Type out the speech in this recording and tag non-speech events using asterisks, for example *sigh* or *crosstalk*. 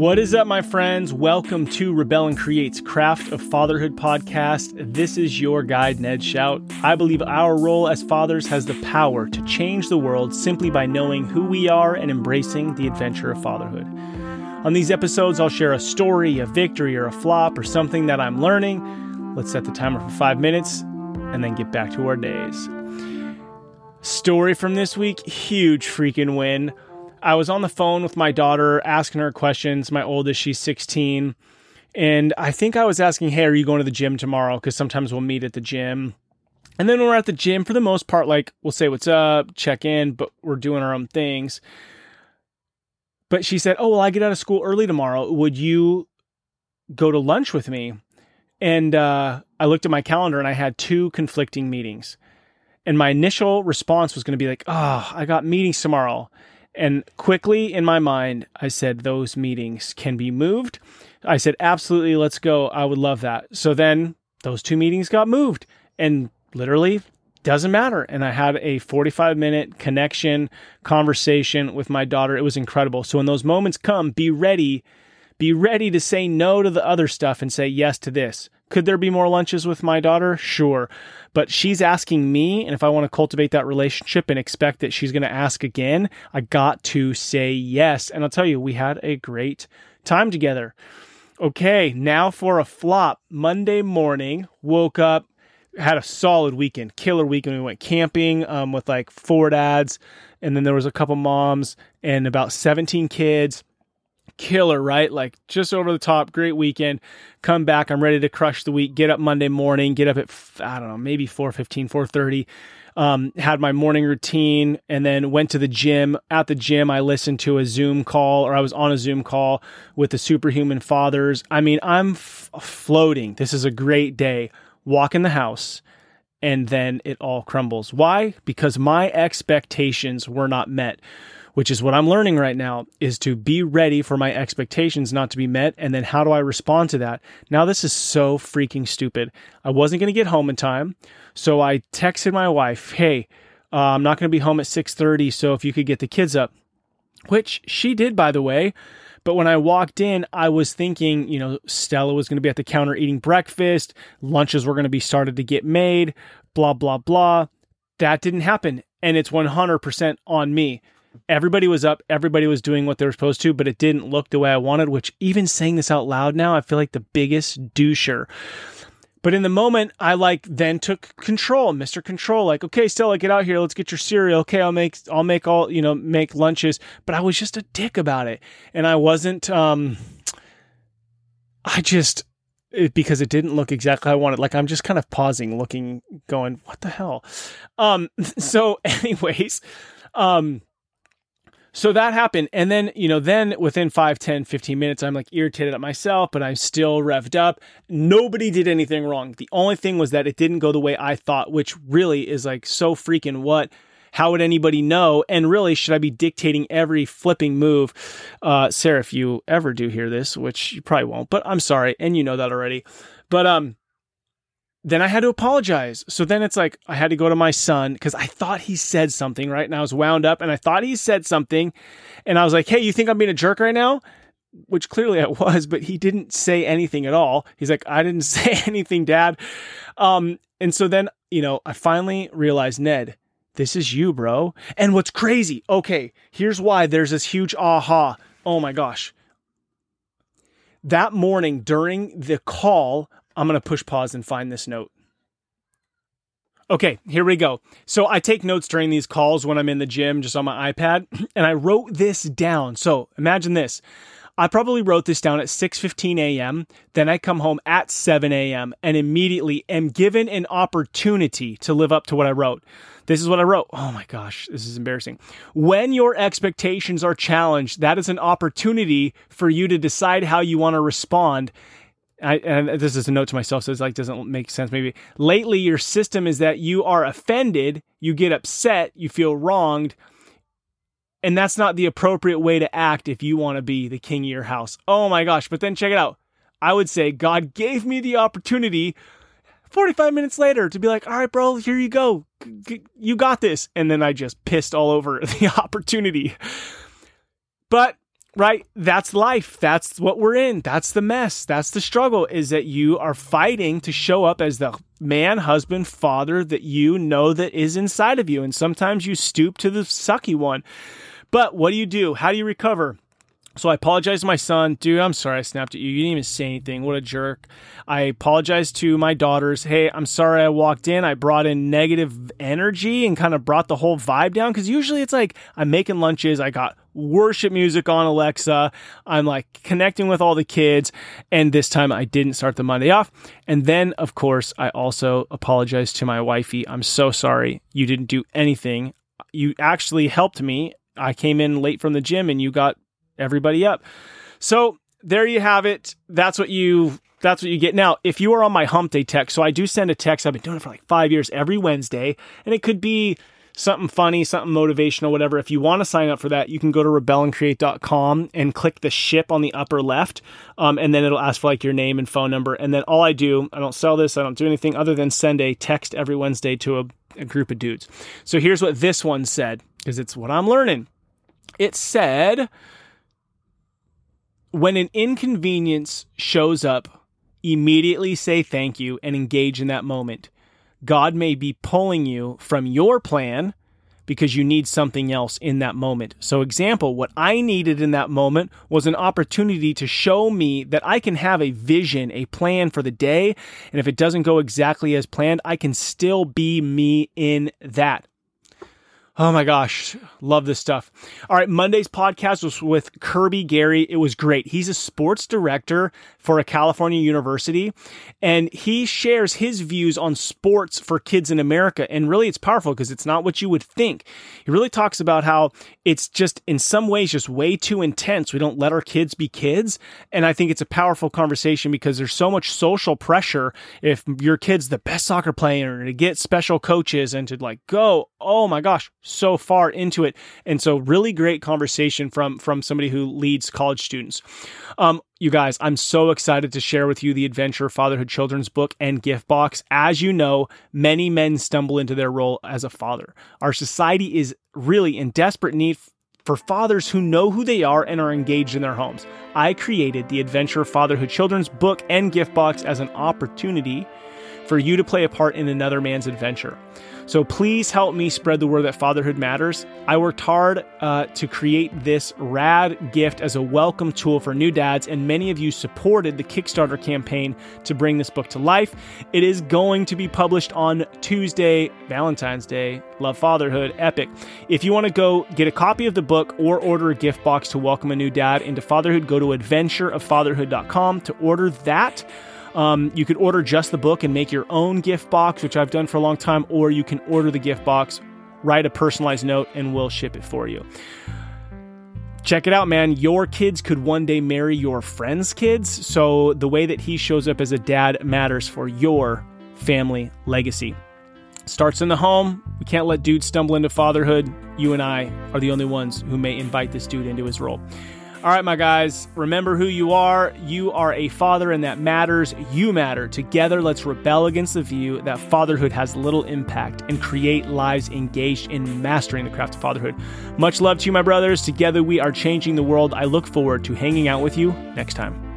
What is up, my friends? Welcome to Rebel and Create's Craft of Fatherhood podcast. This is your guide, Ned Shout. I believe our role as fathers has the power to change the world simply by knowing who we are and embracing the adventure of fatherhood. On these episodes, I'll share a story, a victory, or a flop, or something that I'm learning. Let's set the timer for five minutes and then get back to our days. Story from this week huge freaking win. I was on the phone with my daughter asking her questions. My oldest, she's 16. And I think I was asking, Hey, are you going to the gym tomorrow? Because sometimes we'll meet at the gym. And then when we're at the gym, for the most part, like we'll say what's up, check in, but we're doing our own things. But she said, Oh, well, I get out of school early tomorrow. Would you go to lunch with me? And uh, I looked at my calendar and I had two conflicting meetings. And my initial response was going to be like, Oh, I got meetings tomorrow. And quickly in my mind, I said, those meetings can be moved. I said, absolutely, let's go. I would love that. So then those two meetings got moved and literally doesn't matter. And I had a 45 minute connection conversation with my daughter. It was incredible. So when those moments come, be ready. Be ready to say no to the other stuff and say yes to this. Could there be more lunches with my daughter? Sure. But she's asking me, and if I want to cultivate that relationship and expect that she's going to ask again, I got to say yes. And I'll tell you, we had a great time together. Okay, now for a flop. Monday morning, woke up, had a solid weekend, killer weekend. We went camping um, with like four dads, and then there was a couple moms and about 17 kids killer, right? Like just over the top, great weekend. Come back, I'm ready to crush the week. Get up Monday morning, get up at I don't know, maybe 4:15, 4:30. Um, had my morning routine and then went to the gym. At the gym, I listened to a Zoom call or I was on a Zoom call with the Superhuman Fathers. I mean, I'm f- floating. This is a great day. Walk in the house and then it all crumbles. Why? Because my expectations were not met which is what I'm learning right now is to be ready for my expectations not to be met. And then how do I respond to that? Now, this is so freaking stupid. I wasn't going to get home in time. So I texted my wife, Hey, uh, I'm not going to be home at 630. So if you could get the kids up, which she did, by the way. But when I walked in, I was thinking, you know, Stella was going to be at the counter eating breakfast, lunches were going to be started to get made, blah, blah, blah. That didn't happen. And it's 100% on me. Everybody was up, everybody was doing what they were supposed to, but it didn't look the way I wanted, which even saying this out loud now, I feel like the biggest doucher. But in the moment, I like then took control, Mr. Control. Like, okay, Stella, get out here. Let's get your cereal. Okay, I'll make, I'll make all, you know, make lunches. But I was just a dick about it, and I wasn't. um I just it, because it didn't look exactly I wanted. Like I'm just kind of pausing, looking, going, what the hell? Um. *laughs* So, anyways, um so that happened. And then you know then within 5 10 15 minutes i'm like irritated at myself but i'm still revved up. Nobody did anything wrong. The only thing was that it didn't go the way i thought which really is like so freaking what how would anybody know? And really should i be dictating every flipping move? Uh sarah if you ever do hear this which you probably won't but i'm sorry and you know that already. But um then I had to apologize. So then it's like I had to go to my son because I thought he said something, right? And I was wound up and I thought he said something. And I was like, hey, you think I'm being a jerk right now? Which clearly I was, but he didn't say anything at all. He's like, I didn't *laughs* say anything, dad. Um, and so then, you know, I finally realized, Ned, this is you, bro. And what's crazy, okay, here's why there's this huge aha. Oh my gosh. That morning during the call, I'm going to push pause and find this note. Okay, here we go. So I take notes during these calls when I'm in the gym, just on my iPad, *clears throat* and I wrote this down. So imagine this. I probably wrote this down at 6:15 a.m. Then I come home at 7 a.m. and immediately am given an opportunity to live up to what I wrote. This is what I wrote. Oh my gosh, this is embarrassing. When your expectations are challenged, that is an opportunity for you to decide how you want to respond I, and this is a note to myself, so it's like doesn't make sense. Maybe lately your system is that you are offended, you get upset, you feel wronged, and that's not the appropriate way to act if you want to be the king of your house. Oh my gosh! But then check it out. I would say God gave me the opportunity 45 minutes later to be like, all right, bro, here you go. You got this. And then I just pissed all over *laughs* the opportunity. But right? That's life. That's what we're in. That's the mess. That's the struggle is that you are fighting to show up as the man, husband, father that you know that is inside of you. And sometimes you stoop to the sucky one. But what do you do? How do you recover? So I apologize to my son. Dude, I'm sorry I snapped at you. You didn't even say anything. What a jerk. I apologize to my daughters. Hey, I'm sorry I walked in. I brought in negative energy and kind of brought the whole vibe down. Cause usually it's like I'm making lunches. I got worship music on Alexa. I'm like connecting with all the kids. And this time I didn't start the Monday off. And then, of course, I also apologized to my wifey. I'm so sorry. You didn't do anything. You actually helped me. I came in late from the gym and you got everybody up. So there you have it. That's what you that's what you get. Now, if you are on my hump day text, so I do send a text. I've been doing it for like five years every Wednesday, and it could be something funny, something motivational, whatever. If you want to sign up for that, you can go to rebelandcreate.com and click the ship on the upper left. Um, and then it'll ask for like your name and phone number. And then all I do, I don't sell this, I don't do anything other than send a text every Wednesday to a, a group of dudes. So here's what this one said, because it's what I'm learning. It said, when an inconvenience shows up, immediately say thank you and engage in that moment. God may be pulling you from your plan because you need something else in that moment. So, example, what I needed in that moment was an opportunity to show me that I can have a vision, a plan for the day. And if it doesn't go exactly as planned, I can still be me in that. Oh my gosh, love this stuff. All right, Monday's podcast was with Kirby Garry. It was great. He's a sports director for a California university, and he shares his views on sports for kids in America. And really, it's powerful because it's not what you would think. He really talks about how it's just, in some ways, just way too intense. We don't let our kids be kids. And I think it's a powerful conversation because there's so much social pressure if your kid's the best soccer player to get special coaches and to like go, oh my gosh so far into it. And so really great conversation from from somebody who leads college students. Um, you guys, I'm so excited to share with you the Adventure Fatherhood Children's Book and Gift Box. As you know, many men stumble into their role as a father. Our society is really in desperate need for fathers who know who they are and are engaged in their homes. I created the Adventure Fatherhood Children's Book and Gift Box as an opportunity for you to play a part in another man's adventure. So please help me spread the word that fatherhood matters. I worked hard uh, to create this rad gift as a welcome tool for new dads, and many of you supported the Kickstarter campaign to bring this book to life. It is going to be published on Tuesday, Valentine's Day. Love Fatherhood, epic. If you want to go get a copy of the book or order a gift box to welcome a new dad into fatherhood, go to adventureoffatherhood.com to order that. Um, you could order just the book and make your own gift box, which I've done for a long time, or you can order the gift box, write a personalized note, and we'll ship it for you. Check it out, man. Your kids could one day marry your friend's kids. So the way that he shows up as a dad matters for your family legacy. Starts in the home. We can't let dudes stumble into fatherhood. You and I are the only ones who may invite this dude into his role. All right, my guys, remember who you are. You are a father, and that matters. You matter. Together, let's rebel against the view that fatherhood has little impact and create lives engaged in mastering the craft of fatherhood. Much love to you, my brothers. Together, we are changing the world. I look forward to hanging out with you next time.